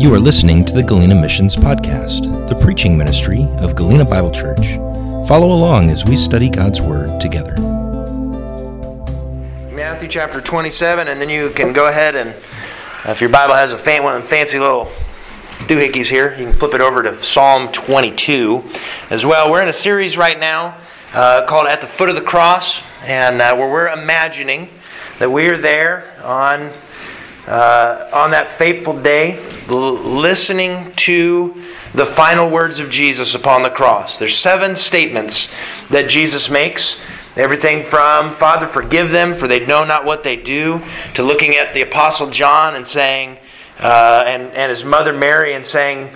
You are listening to the Galena Missions Podcast, the preaching ministry of Galena Bible Church. Follow along as we study God's Word together. Matthew chapter 27, and then you can go ahead and, uh, if your Bible has a fan, one of fancy little doohickeys here, you can flip it over to Psalm 22 as well. We're in a series right now uh, called At the Foot of the Cross, and uh, where we're imagining that we are there on uh, on that fateful day, listening to the final words of Jesus upon the cross. There's seven statements that Jesus makes. Everything from, Father, forgive them, for they know not what they do, to looking at the Apostle John and saying, uh, and, and his mother Mary, and saying,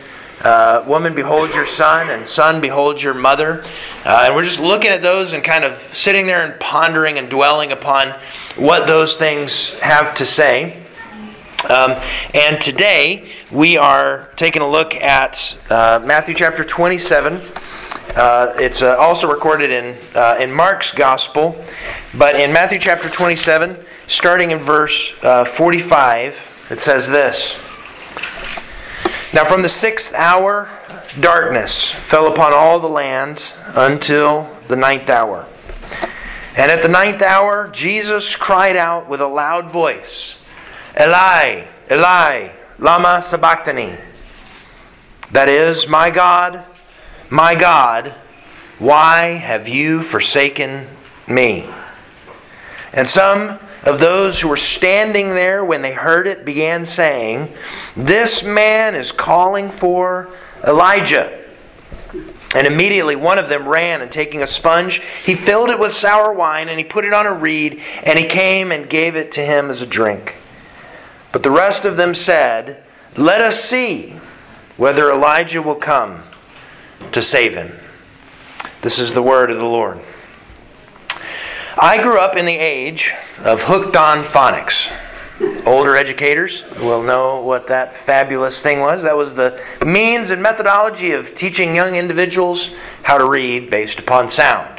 uh, Woman, behold your son, and son, behold your mother. Uh, and we're just looking at those and kind of sitting there and pondering and dwelling upon what those things have to say. Um, and today we are taking a look at uh, Matthew chapter 27. Uh, it's uh, also recorded in, uh, in Mark's gospel, but in Matthew chapter 27, starting in verse uh, 45, it says this Now from the sixth hour, darkness fell upon all the land until the ninth hour. And at the ninth hour, Jesus cried out with a loud voice. Eli, Eli, Lama Sabachthani. That is, my God, my God, why have you forsaken me? And some of those who were standing there when they heard it began saying, This man is calling for Elijah. And immediately one of them ran and taking a sponge, he filled it with sour wine and he put it on a reed and he came and gave it to him as a drink. But the rest of them said, Let us see whether Elijah will come to save him. This is the word of the Lord. I grew up in the age of hooked on phonics. Older educators will know what that fabulous thing was. That was the means and methodology of teaching young individuals how to read based upon sound,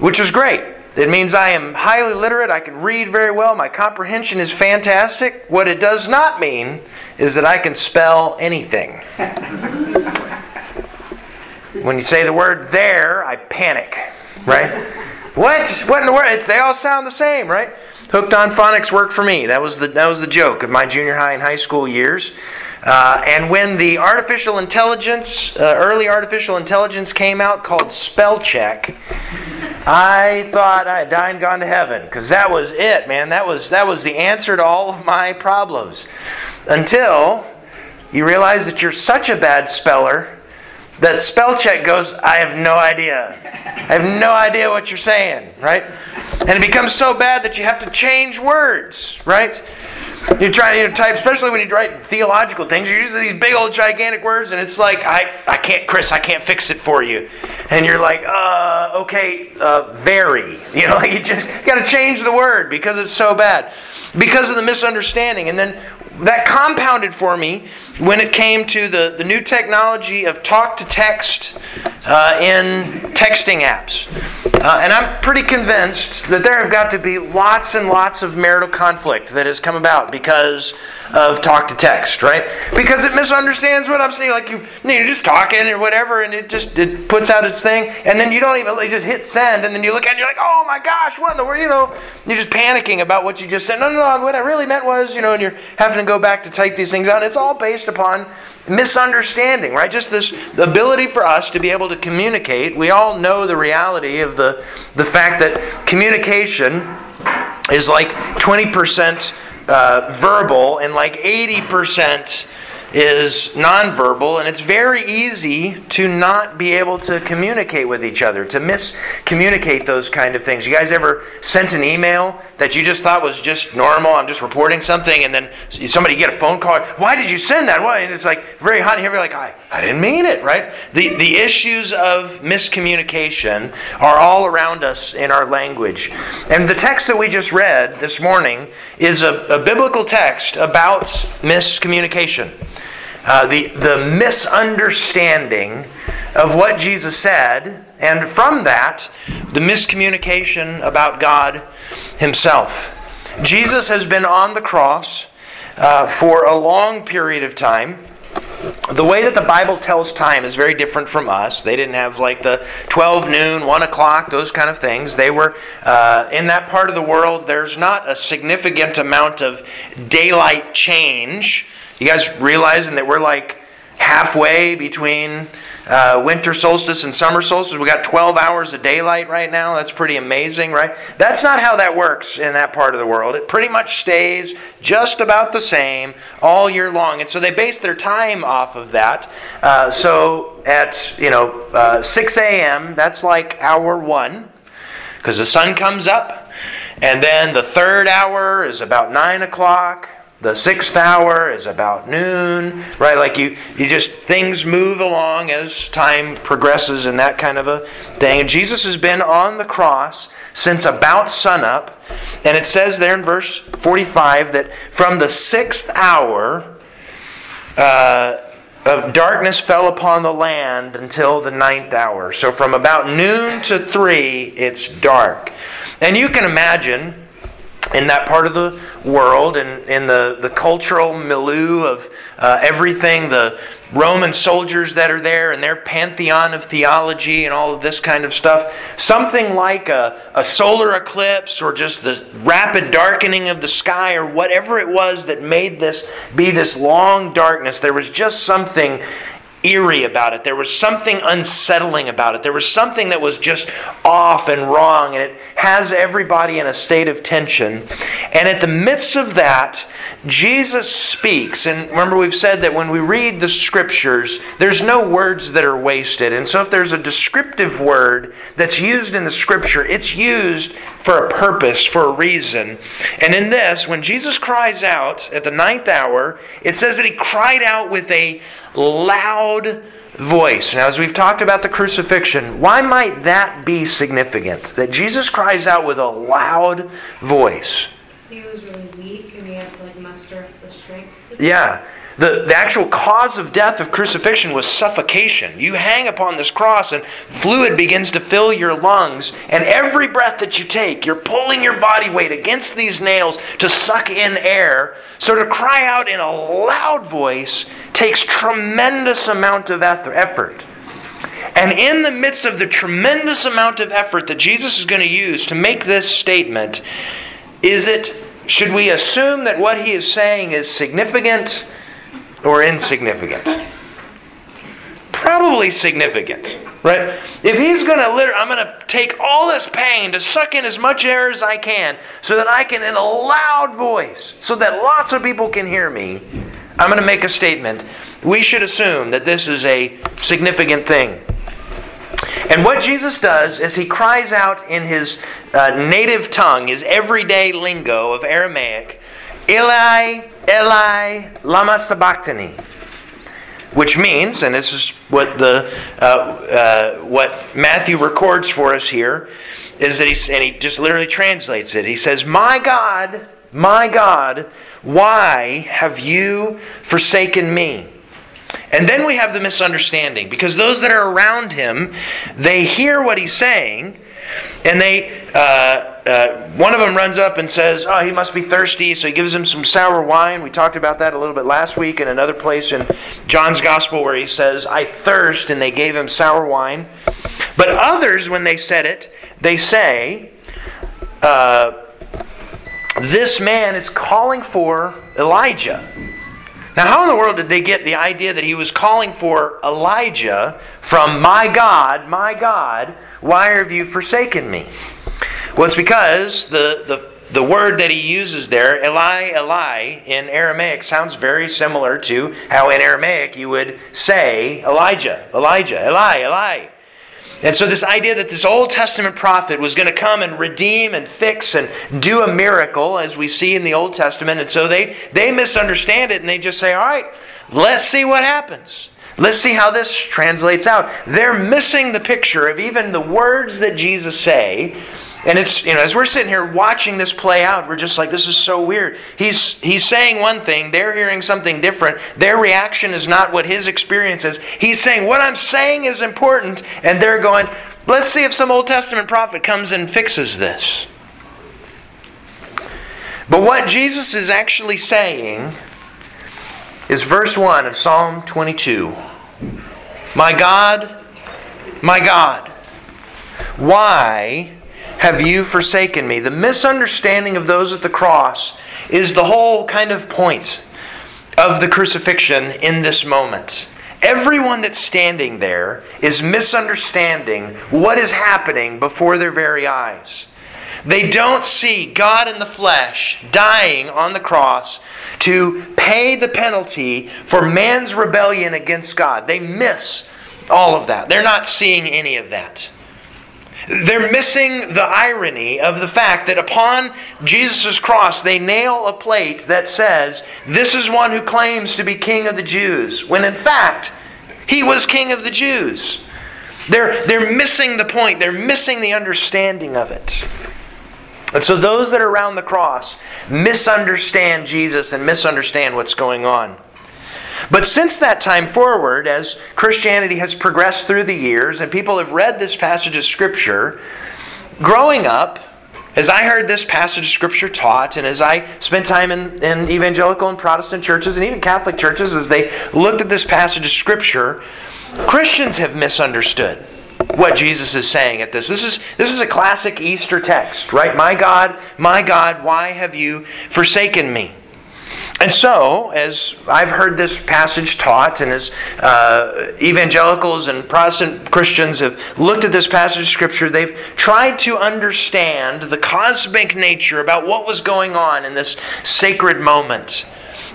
which was great. It means I am highly literate, I can read very well, my comprehension is fantastic. What it does not mean is that I can spell anything. when you say the word there, I panic, right? What? What in the world? They all sound the same, right? Hooked on phonics worked for me. That was the that was the joke of my junior high and high school years. Uh, and when the artificial intelligence, uh, early artificial intelligence came out called spell check, I thought I had died and gone to heaven because that was it, man. That was that was the answer to all of my problems. Until you realize that you're such a bad speller that spell check goes, I have no idea. I have no idea what you're saying, right? And it becomes so bad that you have to change words, right? You try to type, especially when you write theological things, you're using these big old gigantic words, and it's like, I, I can't, Chris, I can't fix it for you. And you're like, uh, okay, uh, very. You know, you just got to change the word because it's so bad. Because of the misunderstanding. And then that compounded for me when it came to the, the new technology of talk to text uh, in texting apps. Uh, and I'm pretty convinced that there have got to be lots and lots of marital conflict that has come about because of talk to text, right? Because it misunderstands what I'm saying. Like you, you're just talking or whatever, and it just it puts out its thing, and then you don't even you just hit send, and then you look at it and you're like, oh my gosh, what in the world? You know, you're just panicking about what you just said. No, no, no. What I really meant was, you know, and you're having to go back to type these things out. And it's all based upon misunderstanding, right? Just this ability for us to be able to communicate. We all know the reality of the the fact that communication is like 20% uh, verbal and like 80% is nonverbal, and it's very easy to not be able to communicate with each other, to miscommunicate those kind of things. You guys ever sent an email that you just thought was just normal? I'm just reporting something, and then somebody get a phone call. Why did you send that? Why? And it's like very hot here. You're like, I, I didn't mean it, right? The the issues of miscommunication are all around us in our language, and the text that we just read this morning is a, a biblical text about miscommunication uh, the, the misunderstanding of what Jesus said, and from that, the miscommunication about God Himself. Jesus has been on the cross uh, for a long period of time the way that the Bible tells time is very different from us. They didn't have like the 12 noon, 1 o'clock, those kind of things. They were uh, in that part of the world, there's not a significant amount of daylight change. You guys realizing that we're like halfway between uh, winter solstice and summer solstice. We got 12 hours of daylight right now. That's pretty amazing, right? That's not how that works in that part of the world. It pretty much stays just about the same all year long. And so they base their time off of that. Uh, so at, you know, uh, 6 a.m., that's like hour one, because the sun comes up. And then the third hour is about 9 o'clock the sixth hour is about noon, right? Like you, you just things move along as time progresses and that kind of a thing. And Jesus has been on the cross since about sunup, and it says there in verse 45 that from the sixth hour uh, of darkness fell upon the land until the ninth hour. So from about noon to three, it's dark. And you can imagine in that part of the world and in the, the cultural milieu of uh, everything, the Roman soldiers that are there and their pantheon of theology and all of this kind of stuff, something like a, a solar eclipse or just the rapid darkening of the sky or whatever it was that made this be this long darkness, there was just something eerie about it. There was something unsettling about it. There was something that was just off and wrong, and it has everybody in a state of tension. And at the midst of that, Jesus speaks. And remember, we've said that when we read the scriptures, there's no words that are wasted. And so, if there's a descriptive word that's used in the scripture, it's used for a purpose, for a reason. And in this, when Jesus cries out at the ninth hour, it says that he cried out with a loud voice. Now, as we've talked about the crucifixion, why might that be significant? That Jesus cries out with a loud voice. He was really weak and he had to like muster up the strength. Yeah. The, the actual cause of death of crucifixion was suffocation. You hang upon this cross, and fluid begins to fill your lungs. And every breath that you take, you're pulling your body weight against these nails to suck in air. So to cry out in a loud voice takes tremendous amount of effort. And in the midst of the tremendous amount of effort that Jesus is going to use to make this statement, is it should we assume that what he is saying is significant or insignificant? Probably significant, right? If he's going to literally, I'm going to take all this pain to suck in as much air as I can so that I can, in a loud voice, so that lots of people can hear me, I'm going to make a statement. We should assume that this is a significant thing. And what Jesus does is he cries out in his uh, native tongue, his everyday lingo of Aramaic, Eli, Eli, lama sabachthani. Which means, and this is what the uh, uh, what Matthew records for us here, is that he and he just literally translates it. He says, "My God, my God, why have you forsaken me?" And then we have the misunderstanding because those that are around him, they hear what he's saying, and they, uh, uh, one of them runs up and says, Oh, he must be thirsty. So he gives him some sour wine. We talked about that a little bit last week in another place in John's Gospel where he says, I thirst, and they gave him sour wine. But others, when they said it, they say, uh, This man is calling for Elijah. Now, how in the world did they get the idea that he was calling for Elijah from my God, my God, why have you forsaken me? Well, it's because the, the, the word that he uses there, Eli, Eli, in Aramaic sounds very similar to how in Aramaic you would say Elijah, Elijah, Eli, Eli. And so, this idea that this Old Testament prophet was going to come and redeem and fix and do a miracle, as we see in the Old Testament, and so they, they misunderstand it and they just say, All right, let's see what happens. Let's see how this translates out. They're missing the picture of even the words that Jesus say and it's, you know, as we're sitting here watching this play out, we're just like, this is so weird. He's, he's saying one thing, they're hearing something different. Their reaction is not what his experience is. He's saying, what I'm saying is important, and they're going, let's see if some Old Testament prophet comes and fixes this. But what Jesus is actually saying is verse 1 of Psalm 22 My God, my God, why have you forsaken me? The misunderstanding of those at the cross is the whole kind of point of the crucifixion in this moment. Everyone that's standing there is misunderstanding what is happening before their very eyes. They don't see God in the flesh dying on the cross to pay the penalty for man's rebellion against God. They miss all of that. They're not seeing any of that. They're missing the irony of the fact that upon Jesus' cross, they nail a plate that says, This is one who claims to be king of the Jews, when in fact, he was king of the Jews. They're, they're missing the point, they're missing the understanding of it. And so those that are around the cross misunderstand Jesus and misunderstand what's going on. But since that time forward, as Christianity has progressed through the years and people have read this passage of Scripture, growing up, as I heard this passage of Scripture taught, and as I spent time in, in evangelical and Protestant churches and even Catholic churches, as they looked at this passage of Scripture, Christians have misunderstood what Jesus is saying at this. This is, this is a classic Easter text, right? My God, my God, why have you forsaken me? And so, as I've heard this passage taught, and as uh, evangelicals and Protestant Christians have looked at this passage of Scripture, they've tried to understand the cosmic nature about what was going on in this sacred moment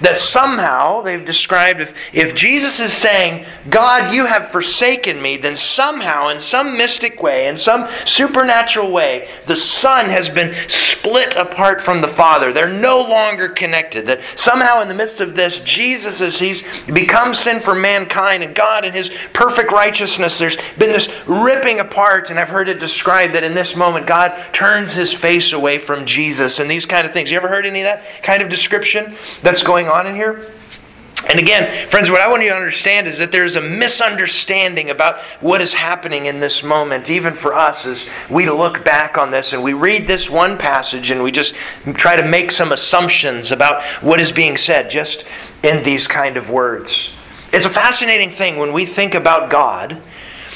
that somehow they've described if, if Jesus is saying, God, you have forsaken me, then somehow, in some mystic way, in some supernatural way, the Son has been split apart from the Father. They're no longer connected. That somehow, in the midst of this, Jesus, as He's become sin for mankind, and God, in His perfect righteousness, there's been this ripping apart, and I've heard it described that in this moment, God turns His face away from Jesus, and these kind of things. You ever heard any of that kind of description that's going on in here? And again, friends, what I want you to understand is that there's a misunderstanding about what is happening in this moment, even for us as we look back on this and we read this one passage and we just try to make some assumptions about what is being said just in these kind of words. It's a fascinating thing when we think about God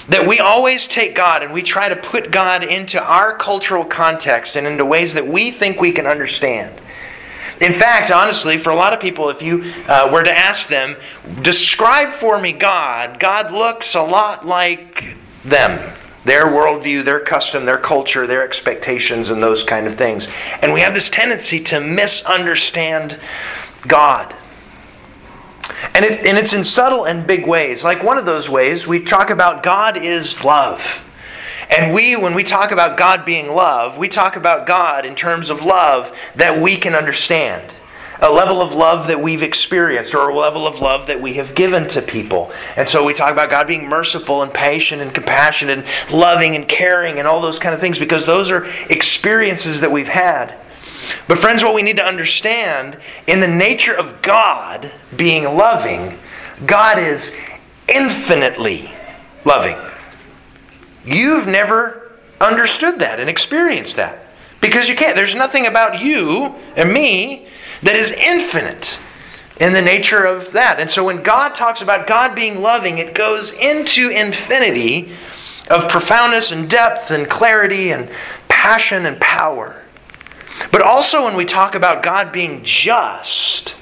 that we always take God and we try to put God into our cultural context and into ways that we think we can understand. In fact, honestly, for a lot of people, if you uh, were to ask them, describe for me God, God looks a lot like them. Their worldview, their custom, their culture, their expectations, and those kind of things. And we have this tendency to misunderstand God. And, it, and it's in subtle and big ways. Like one of those ways, we talk about God is love. And we, when we talk about God being love, we talk about God in terms of love that we can understand. A level of love that we've experienced, or a level of love that we have given to people. And so we talk about God being merciful and patient and compassionate and loving and caring and all those kind of things because those are experiences that we've had. But, friends, what we need to understand in the nature of God being loving, God is infinitely loving. You've never understood that and experienced that because you can't. There's nothing about you and me that is infinite in the nature of that. And so when God talks about God being loving, it goes into infinity of profoundness and depth and clarity and passion and power. But also when we talk about God being just,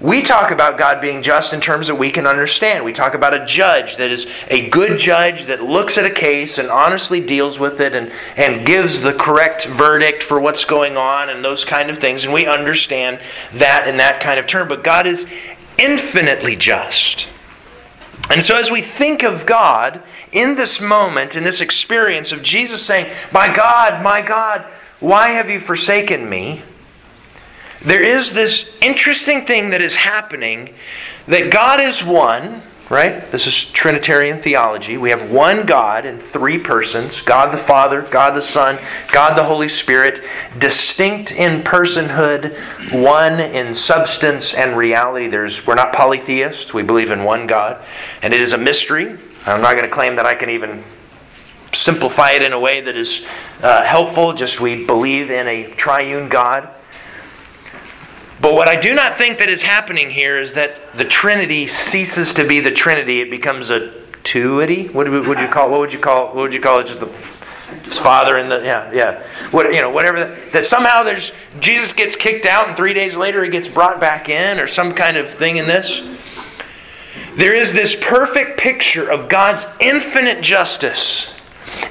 we talk about God being just in terms that we can understand. We talk about a judge that is a good judge that looks at a case and honestly deals with it and, and gives the correct verdict for what's going on and those kind of things. And we understand that in that kind of term. But God is infinitely just. And so, as we think of God in this moment, in this experience of Jesus saying, My God, my God, why have you forsaken me? There is this interesting thing that is happening that God is one, right? This is Trinitarian theology. We have one God in three persons God the Father, God the Son, God the Holy Spirit, distinct in personhood, one in substance and reality. There's, we're not polytheists, we believe in one God. And it is a mystery. I'm not going to claim that I can even simplify it in a way that is uh, helpful, just we believe in a triune God. But what I do not think that is happening here is that the Trinity ceases to be the Trinity. It becomes a tuity. What would you call? What would you call? What would you call it? Just the Father and the yeah yeah. What you know whatever that, that somehow there's Jesus gets kicked out and three days later he gets brought back in or some kind of thing in this. There is this perfect picture of God's infinite justice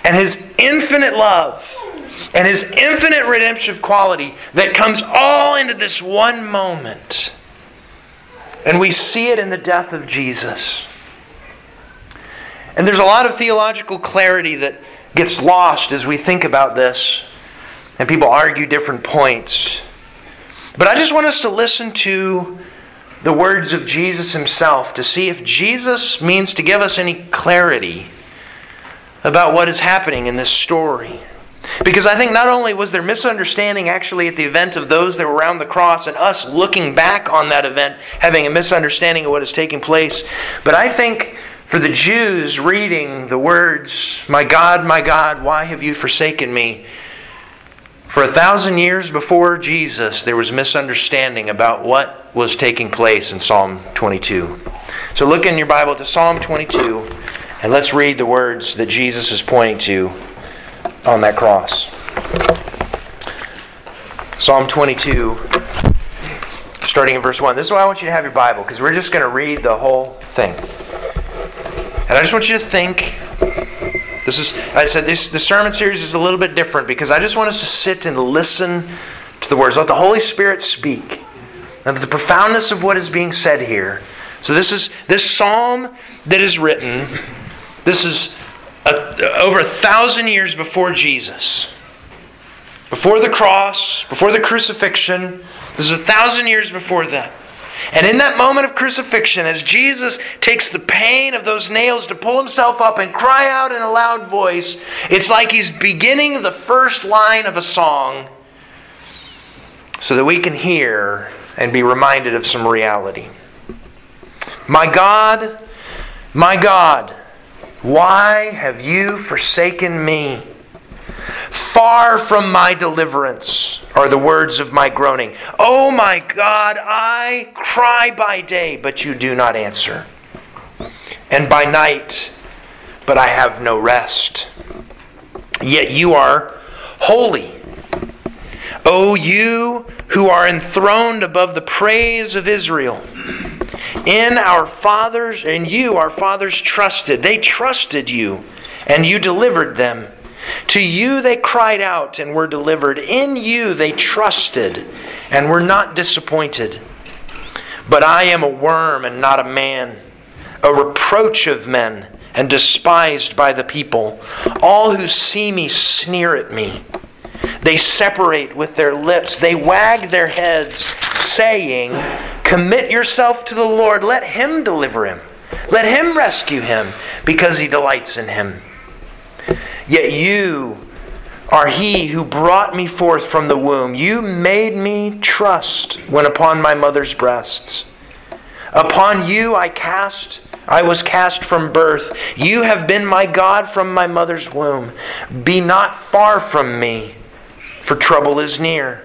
and His infinite love and His infinite redemptive quality that comes all into this one moment. And we see it in the death of Jesus. And there's a lot of theological clarity that gets lost as we think about this, and people argue different points. But I just want us to listen to the words of Jesus himself to see if Jesus means to give us any clarity about what is happening in this story. Because I think not only was there misunderstanding actually at the event of those that were around the cross and us looking back on that event having a misunderstanding of what is taking place, but I think for the Jews reading the words, My God, my God, why have you forsaken me? For a thousand years before Jesus, there was misunderstanding about what was taking place in Psalm 22. So look in your Bible to Psalm 22 and let's read the words that Jesus is pointing to on that cross. Psalm 22, starting in verse 1. This is why I want you to have your Bible, because we're just going to read the whole thing. And I just want you to think. This is, I said, this, the sermon series is a little bit different because I just want us to sit and listen to the words. Let the Holy Spirit speak. And the profoundness of what is being said here. So this is this psalm that is written. This is a, over a thousand years before Jesus, before the cross, before the crucifixion. This is a thousand years before that. And in that moment of crucifixion, as Jesus takes the pain of those nails to pull himself up and cry out in a loud voice, it's like he's beginning the first line of a song so that we can hear and be reminded of some reality. My God, my God, why have you forsaken me? Far from my deliverance are the words of my groaning. Oh my God, I cry by day, but you do not answer, and by night, but I have no rest. Yet you are holy. O you who are enthroned above the praise of Israel. In our fathers, and you, our fathers, trusted. They trusted you, and you delivered them. To you they cried out and were delivered. In you they trusted and were not disappointed. But I am a worm and not a man, a reproach of men and despised by the people. All who see me sneer at me. They separate with their lips, they wag their heads, saying, Commit yourself to the Lord, let him deliver him. Let him rescue him, because he delights in him. Yet you are he who brought me forth from the womb. You made me trust when upon my mother's breasts. Upon you I cast I was cast from birth. You have been my God from my mother's womb. Be not far from me, for trouble is near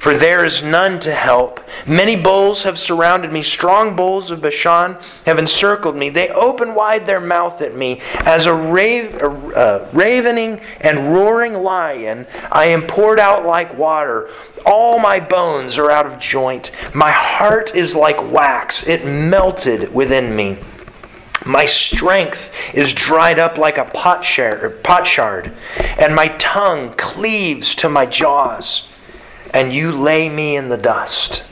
for there is none to help. Many bulls have surrounded me. Strong bulls of Bashan have encircled me. They open wide their mouth at me. As a, rave, a ravening and roaring lion, I am poured out like water. All my bones are out of joint. My heart is like wax, it melted within me. My strength is dried up like a potsherd, and my tongue cleaves to my jaws and you lay me in the dust.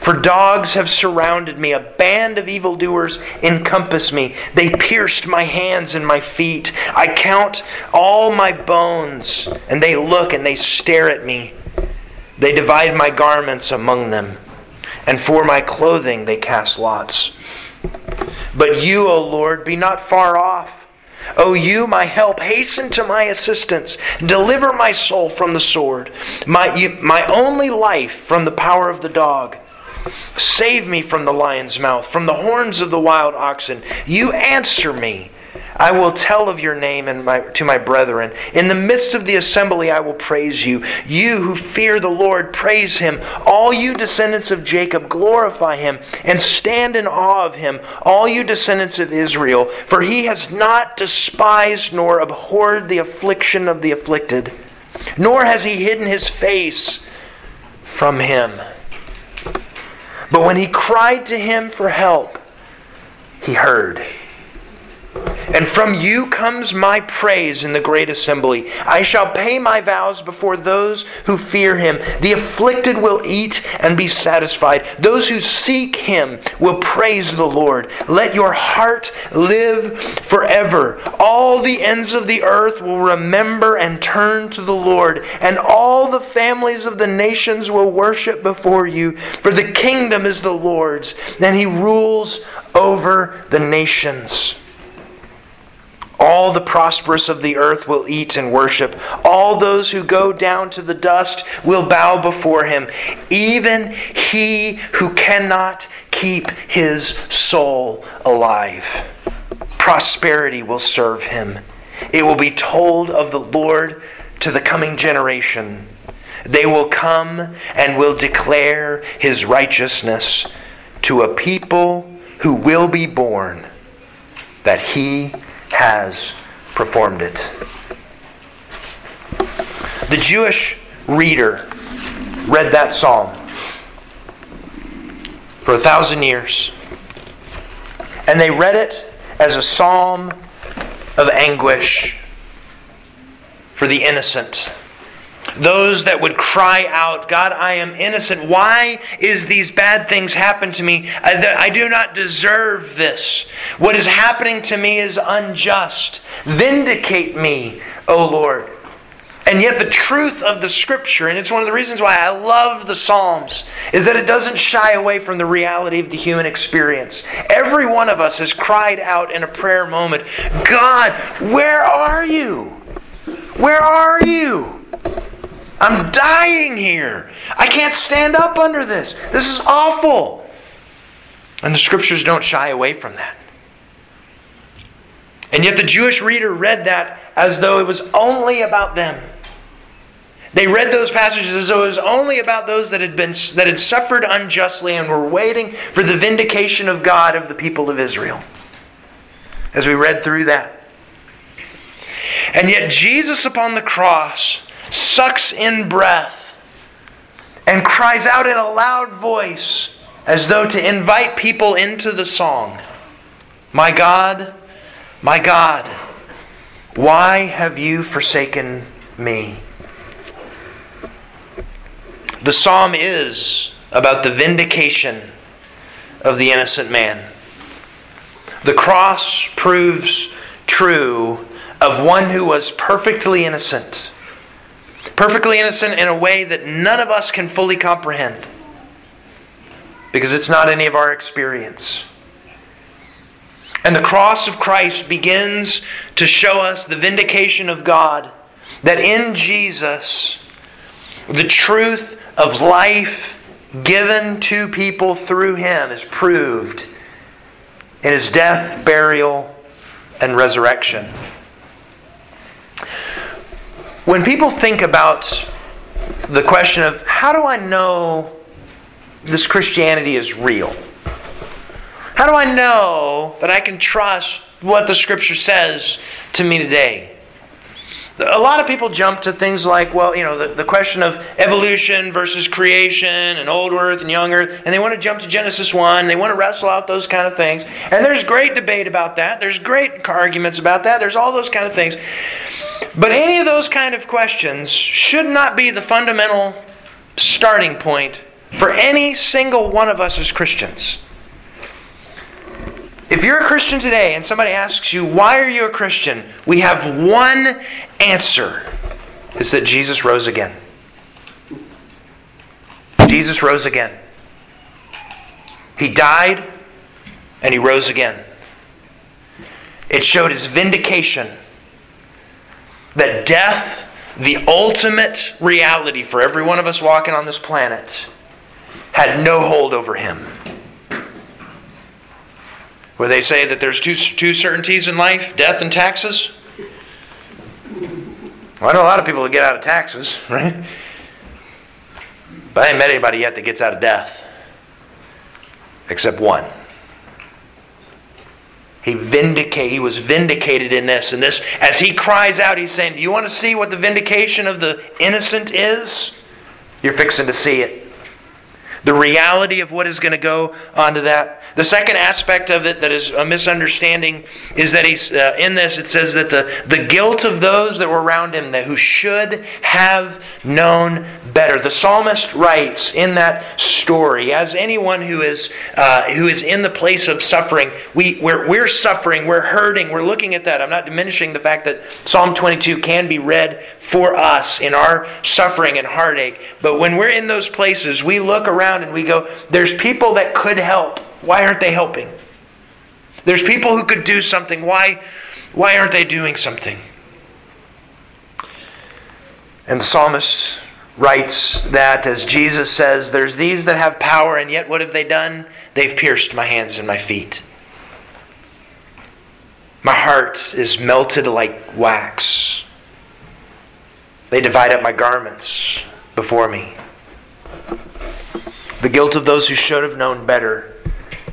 For dogs have surrounded me, a band of evildoers encompass me. They pierced my hands and my feet. I count all my bones, and they look and they stare at me. They divide my garments among them, and for my clothing they cast lots. But you, O Lord, be not far off. O you, my help, hasten to my assistance. Deliver my soul from the sword, my, my only life from the power of the dog. Save me from the lion's mouth, from the horns of the wild oxen. You answer me I will tell of your name and my, to my brethren. In the midst of the assembly, I will praise you. You who fear the Lord, praise him. All you descendants of Jacob, glorify him and stand in awe of him. All you descendants of Israel, for he has not despised nor abhorred the affliction of the afflicted, nor has he hidden his face from him. But when he cried to him for help, he heard. And from you comes my praise in the great assembly. I shall pay my vows before those who fear him. The afflicted will eat and be satisfied. Those who seek him will praise the Lord. Let your heart live forever. All the ends of the earth will remember and turn to the Lord, and all the families of the nations will worship before you. For the kingdom is the Lord's, and he rules over the nations. All the prosperous of the earth will eat and worship. All those who go down to the dust will bow before him. Even he who cannot keep his soul alive. Prosperity will serve him. It will be told of the Lord to the coming generation. They will come and will declare his righteousness to a people who will be born that he has performed it. The Jewish reader read that psalm for a thousand years. And they read it as a psalm of anguish for the innocent those that would cry out, God, I am innocent. Why is these bad things happen to me? I, do not deserve this. What is happening to me is unjust. Vindicate me, O Lord. And yet, the truth of the Scripture, and it's one of the reasons why I love the Psalms, is that it doesn't shy away from the reality of the human experience. Every one of us has cried out in a prayer moment, God, where are you? Where are you? I'm dying here. I can't stand up under this. This is awful. And the scriptures don't shy away from that. And yet the Jewish reader read that as though it was only about them. They read those passages as though it was only about those that had been that had suffered unjustly and were waiting for the vindication of God of the people of Israel. As we read through that. And yet Jesus upon the cross sucks in breath, and cries out in a loud voice as though to invite people into the song My God, my God, why have you forsaken me? The psalm is about the vindication of the innocent man. The cross proves true of one who was perfectly innocent perfectly innocent in a way that none of us can fully comprehend because it's not any of our experience. And the cross of Christ begins to show us the vindication of God that in Jesus, the truth of life given to people through Him is proved in His death, burial, and resurrection. When people think about the question of how do I know this Christianity is real? How do I know that I can trust what the Scripture says to me today? A lot of people jump to things like, well, you know, the, the question of evolution versus creation and old earth and young earth, and they want to jump to Genesis 1, they want to wrestle out those kind of things. And there's great debate about that, there's great arguments about that, there's all those kind of things. But any of those kind of questions should not be the fundamental starting point for any single one of us as Christians. If you're a Christian today and somebody asks you, why are you a Christian? We have one answer. Is that Jesus rose again. Jesus rose again. He died and he rose again. It showed his vindication that death, the ultimate reality for every one of us walking on this planet, had no hold over him. Where they say that there's two, two certainties in life death and taxes. Well, I know a lot of people that get out of taxes, right? But I haven't met anybody yet that gets out of death, except one. He vindicate, he was vindicated in this. And this, as he cries out, he's saying, Do you want to see what the vindication of the innocent is? You're fixing to see it the reality of what is going to go onto that. The second aspect of it that is a misunderstanding is that he's uh, in this. It says that the, the guilt of those that were around him that who should have known better. The psalmist writes in that story, as anyone who is uh, who is in the place of suffering, we we're, we're suffering, we're hurting, we're looking at that. I'm not diminishing the fact that Psalm 22 can be read for us in our suffering and heartache. But when we're in those places, we look around and we go, there's people that could help. Why aren't they helping? There's people who could do something. Why, why aren't they doing something? And the psalmist writes that as Jesus says, There's these that have power, and yet what have they done? They've pierced my hands and my feet. My heart is melted like wax. They divide up my garments before me. The guilt of those who should have known better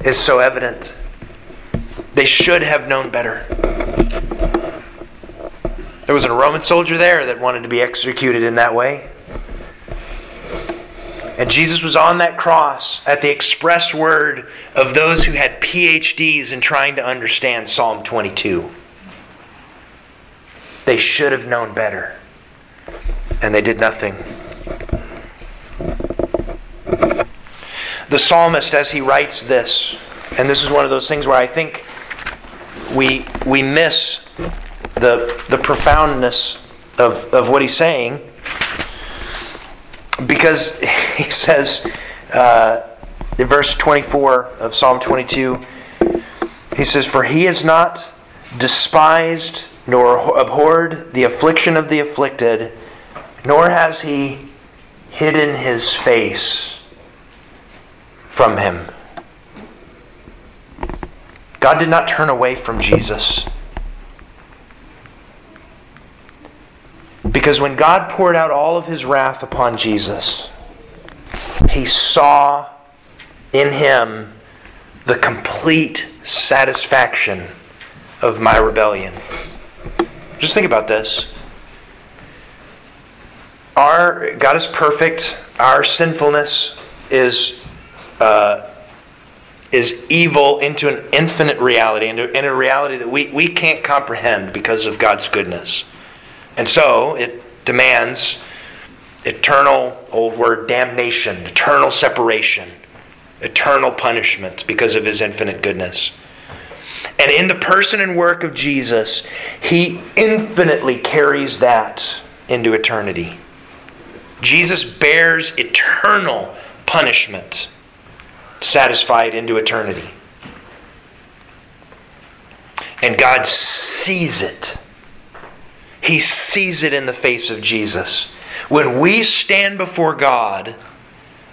is so evident. They should have known better. There was a Roman soldier there that wanted to be executed in that way. And Jesus was on that cross at the express word of those who had PhDs in trying to understand Psalm 22. They should have known better and they did nothing. The psalmist, as he writes this, and this is one of those things where I think we, we miss the, the profoundness of, of what he's saying because he says uh, in verse 24 of Psalm 22, he says, For he has not despised nor abhorred the affliction of the afflicted nor has he hidden his face from him. God did not turn away from Jesus. Because when God poured out all of his wrath upon Jesus, he saw in him the complete satisfaction of my rebellion. Just think about this our God is perfect. Our sinfulness is uh, is evil into an infinite reality, into in a reality that we, we can't comprehend because of God's goodness. And so it demands eternal, old word, damnation, eternal separation, eternal punishment because of his infinite goodness. And in the person and work of Jesus, he infinitely carries that into eternity. Jesus bears eternal punishment satisfied into eternity. And God sees it. He sees it in the face of Jesus. When we stand before God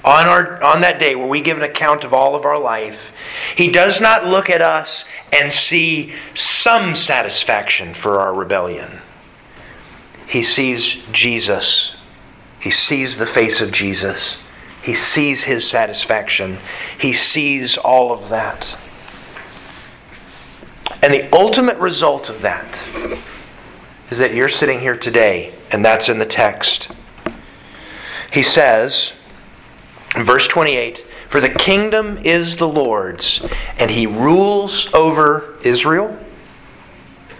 on, our, on that day where we give an account of all of our life, He does not look at us and see some satisfaction for our rebellion. He sees Jesus he sees the face of Jesus. He sees his satisfaction. He sees all of that. And the ultimate result of that is that you're sitting here today, and that's in the text. He says, in verse 28, For the kingdom is the Lord's, and he rules over Israel,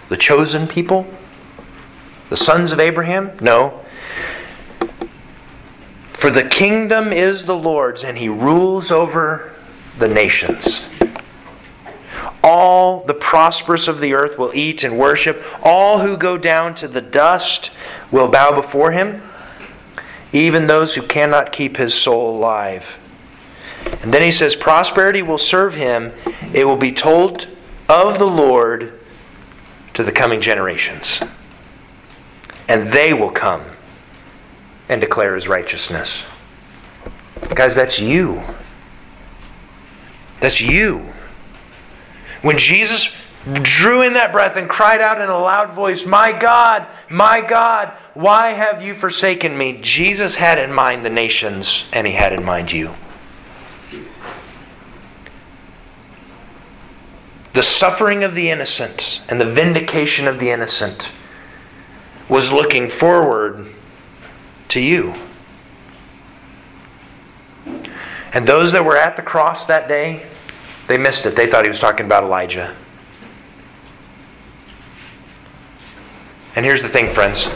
the chosen people, the sons of Abraham? No, for the kingdom is the Lord's, and he rules over the nations. All the prosperous of the earth will eat and worship. All who go down to the dust will bow before him, even those who cannot keep his soul alive. And then he says, Prosperity will serve him. It will be told of the Lord to the coming generations. And they will come and declare his righteousness. Guys, that's you. That's you. When Jesus drew in that breath and cried out in a loud voice, My God, my God, why have you forsaken me? Jesus had in mind the nations and he had in mind you. The suffering of the innocent and the vindication of the innocent was looking forward to you. And those that were at the cross that day, they missed it. They thought he was talking about Elijah. And here's the thing, friends.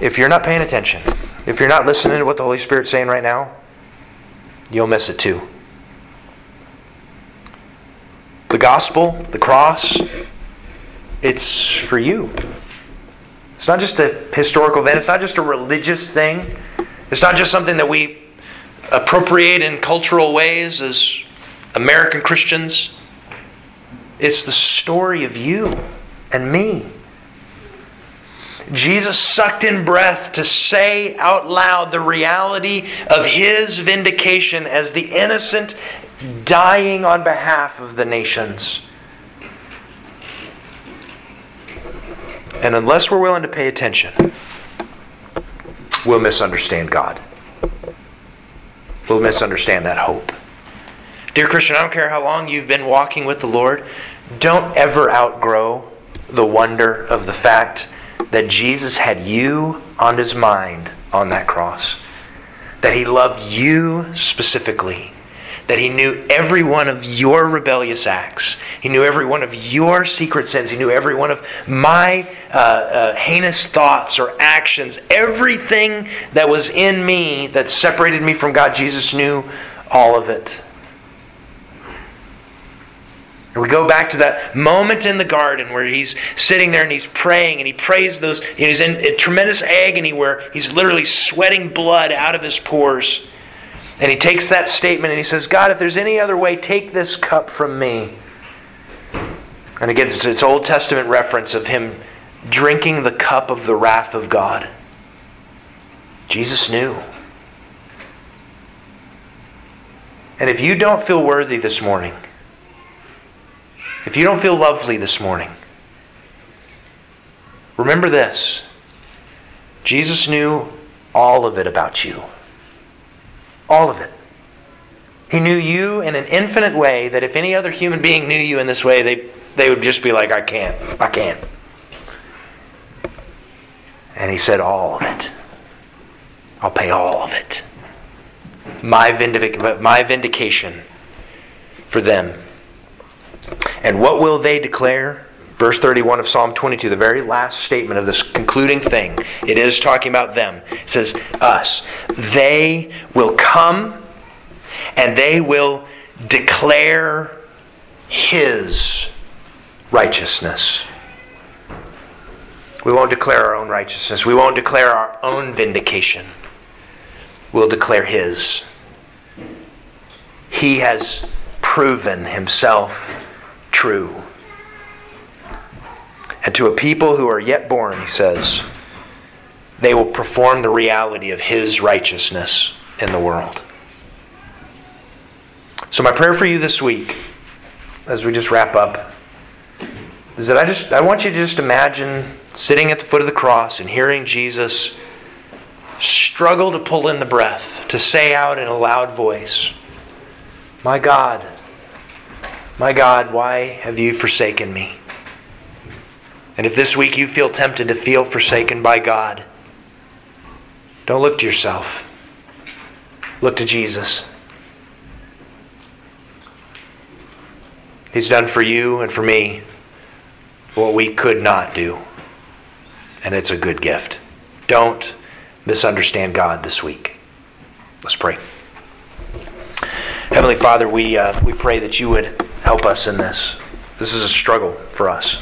If you're not paying attention, if you're not listening to what the Holy Spirit's saying right now, you'll miss it too. The gospel, the cross, it's for you. It's not just a historical event, it's not just a religious thing. It's not just something that we appropriate in cultural ways as American Christians. It's the story of you and me. Jesus sucked in breath to say out loud the reality of his vindication as the innocent dying on behalf of the nations. And unless we're willing to pay attention, we'll misunderstand God. We'll misunderstand that hope. Dear Christian, I don't care how long you've been walking with the Lord, don't ever outgrow the wonder of the fact that Jesus had you on his mind on that cross. That he loved you specifically. That he knew every one of your rebellious acts. He knew every one of your secret sins. He knew every one of my uh, uh, heinous thoughts or actions. Everything that was in me that separated me from God, Jesus knew all of it. And we go back to that moment in the garden where he's sitting there and he's praying and he prays those. He's in a tremendous agony where he's literally sweating blood out of his pores. And he takes that statement and he says, God, if there's any other way, take this cup from me. And again, it's, it's Old Testament reference of him drinking the cup of the wrath of God. Jesus knew. And if you don't feel worthy this morning, if you don't feel lovely this morning, remember this Jesus knew all of it about you. All of it. He knew you in an infinite way that if any other human being knew you in this way, they, they would just be like, I can't. I can't. And he said, All of it. I'll pay all of it. My, vindic- my vindication for them and what will they declare? Verse 31 of Psalm 22, the very last statement of this concluding thing. It is talking about them. It says, Us. They will come and they will declare His righteousness. We won't declare our own righteousness. We won't declare our own vindication. We'll declare His. He has proven Himself true. And to a people who are yet born, he says, they will perform the reality of his righteousness in the world. So my prayer for you this week, as we just wrap up, is that I just I want you to just imagine sitting at the foot of the cross and hearing Jesus struggle to pull in the breath, to say out in a loud voice, My God, my God, why have you forsaken me? And if this week you feel tempted to feel forsaken by God, don't look to yourself. Look to Jesus. He's done for you and for me what we could not do. And it's a good gift. Don't misunderstand God this week. Let's pray. Heavenly Father, we, uh, we pray that you would help us in this. This is a struggle for us.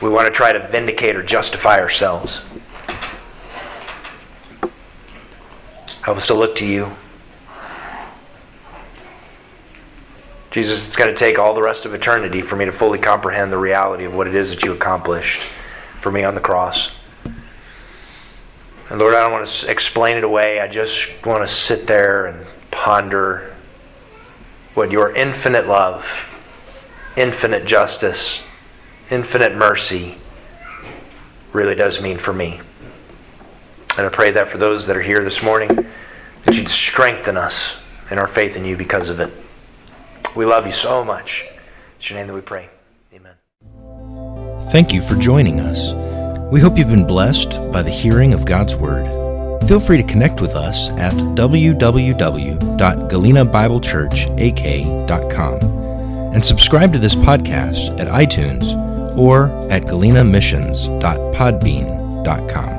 We want to try to vindicate or justify ourselves. Help us to look to you. Jesus, it's going to take all the rest of eternity for me to fully comprehend the reality of what it is that you accomplished for me on the cross. And Lord, I don't want to explain it away. I just want to sit there and ponder what your infinite love, infinite justice, infinite mercy really does mean for me. And I pray that for those that are here this morning, that you'd strengthen us in our faith in you because of it. We love you so much. It's your name that we pray. Amen. Thank you for joining us. We hope you've been blessed by the hearing of God's Word. Feel free to connect with us at www.galenabiblechurchak.com and subscribe to this podcast at iTunes or at galenamissions.podbean.com.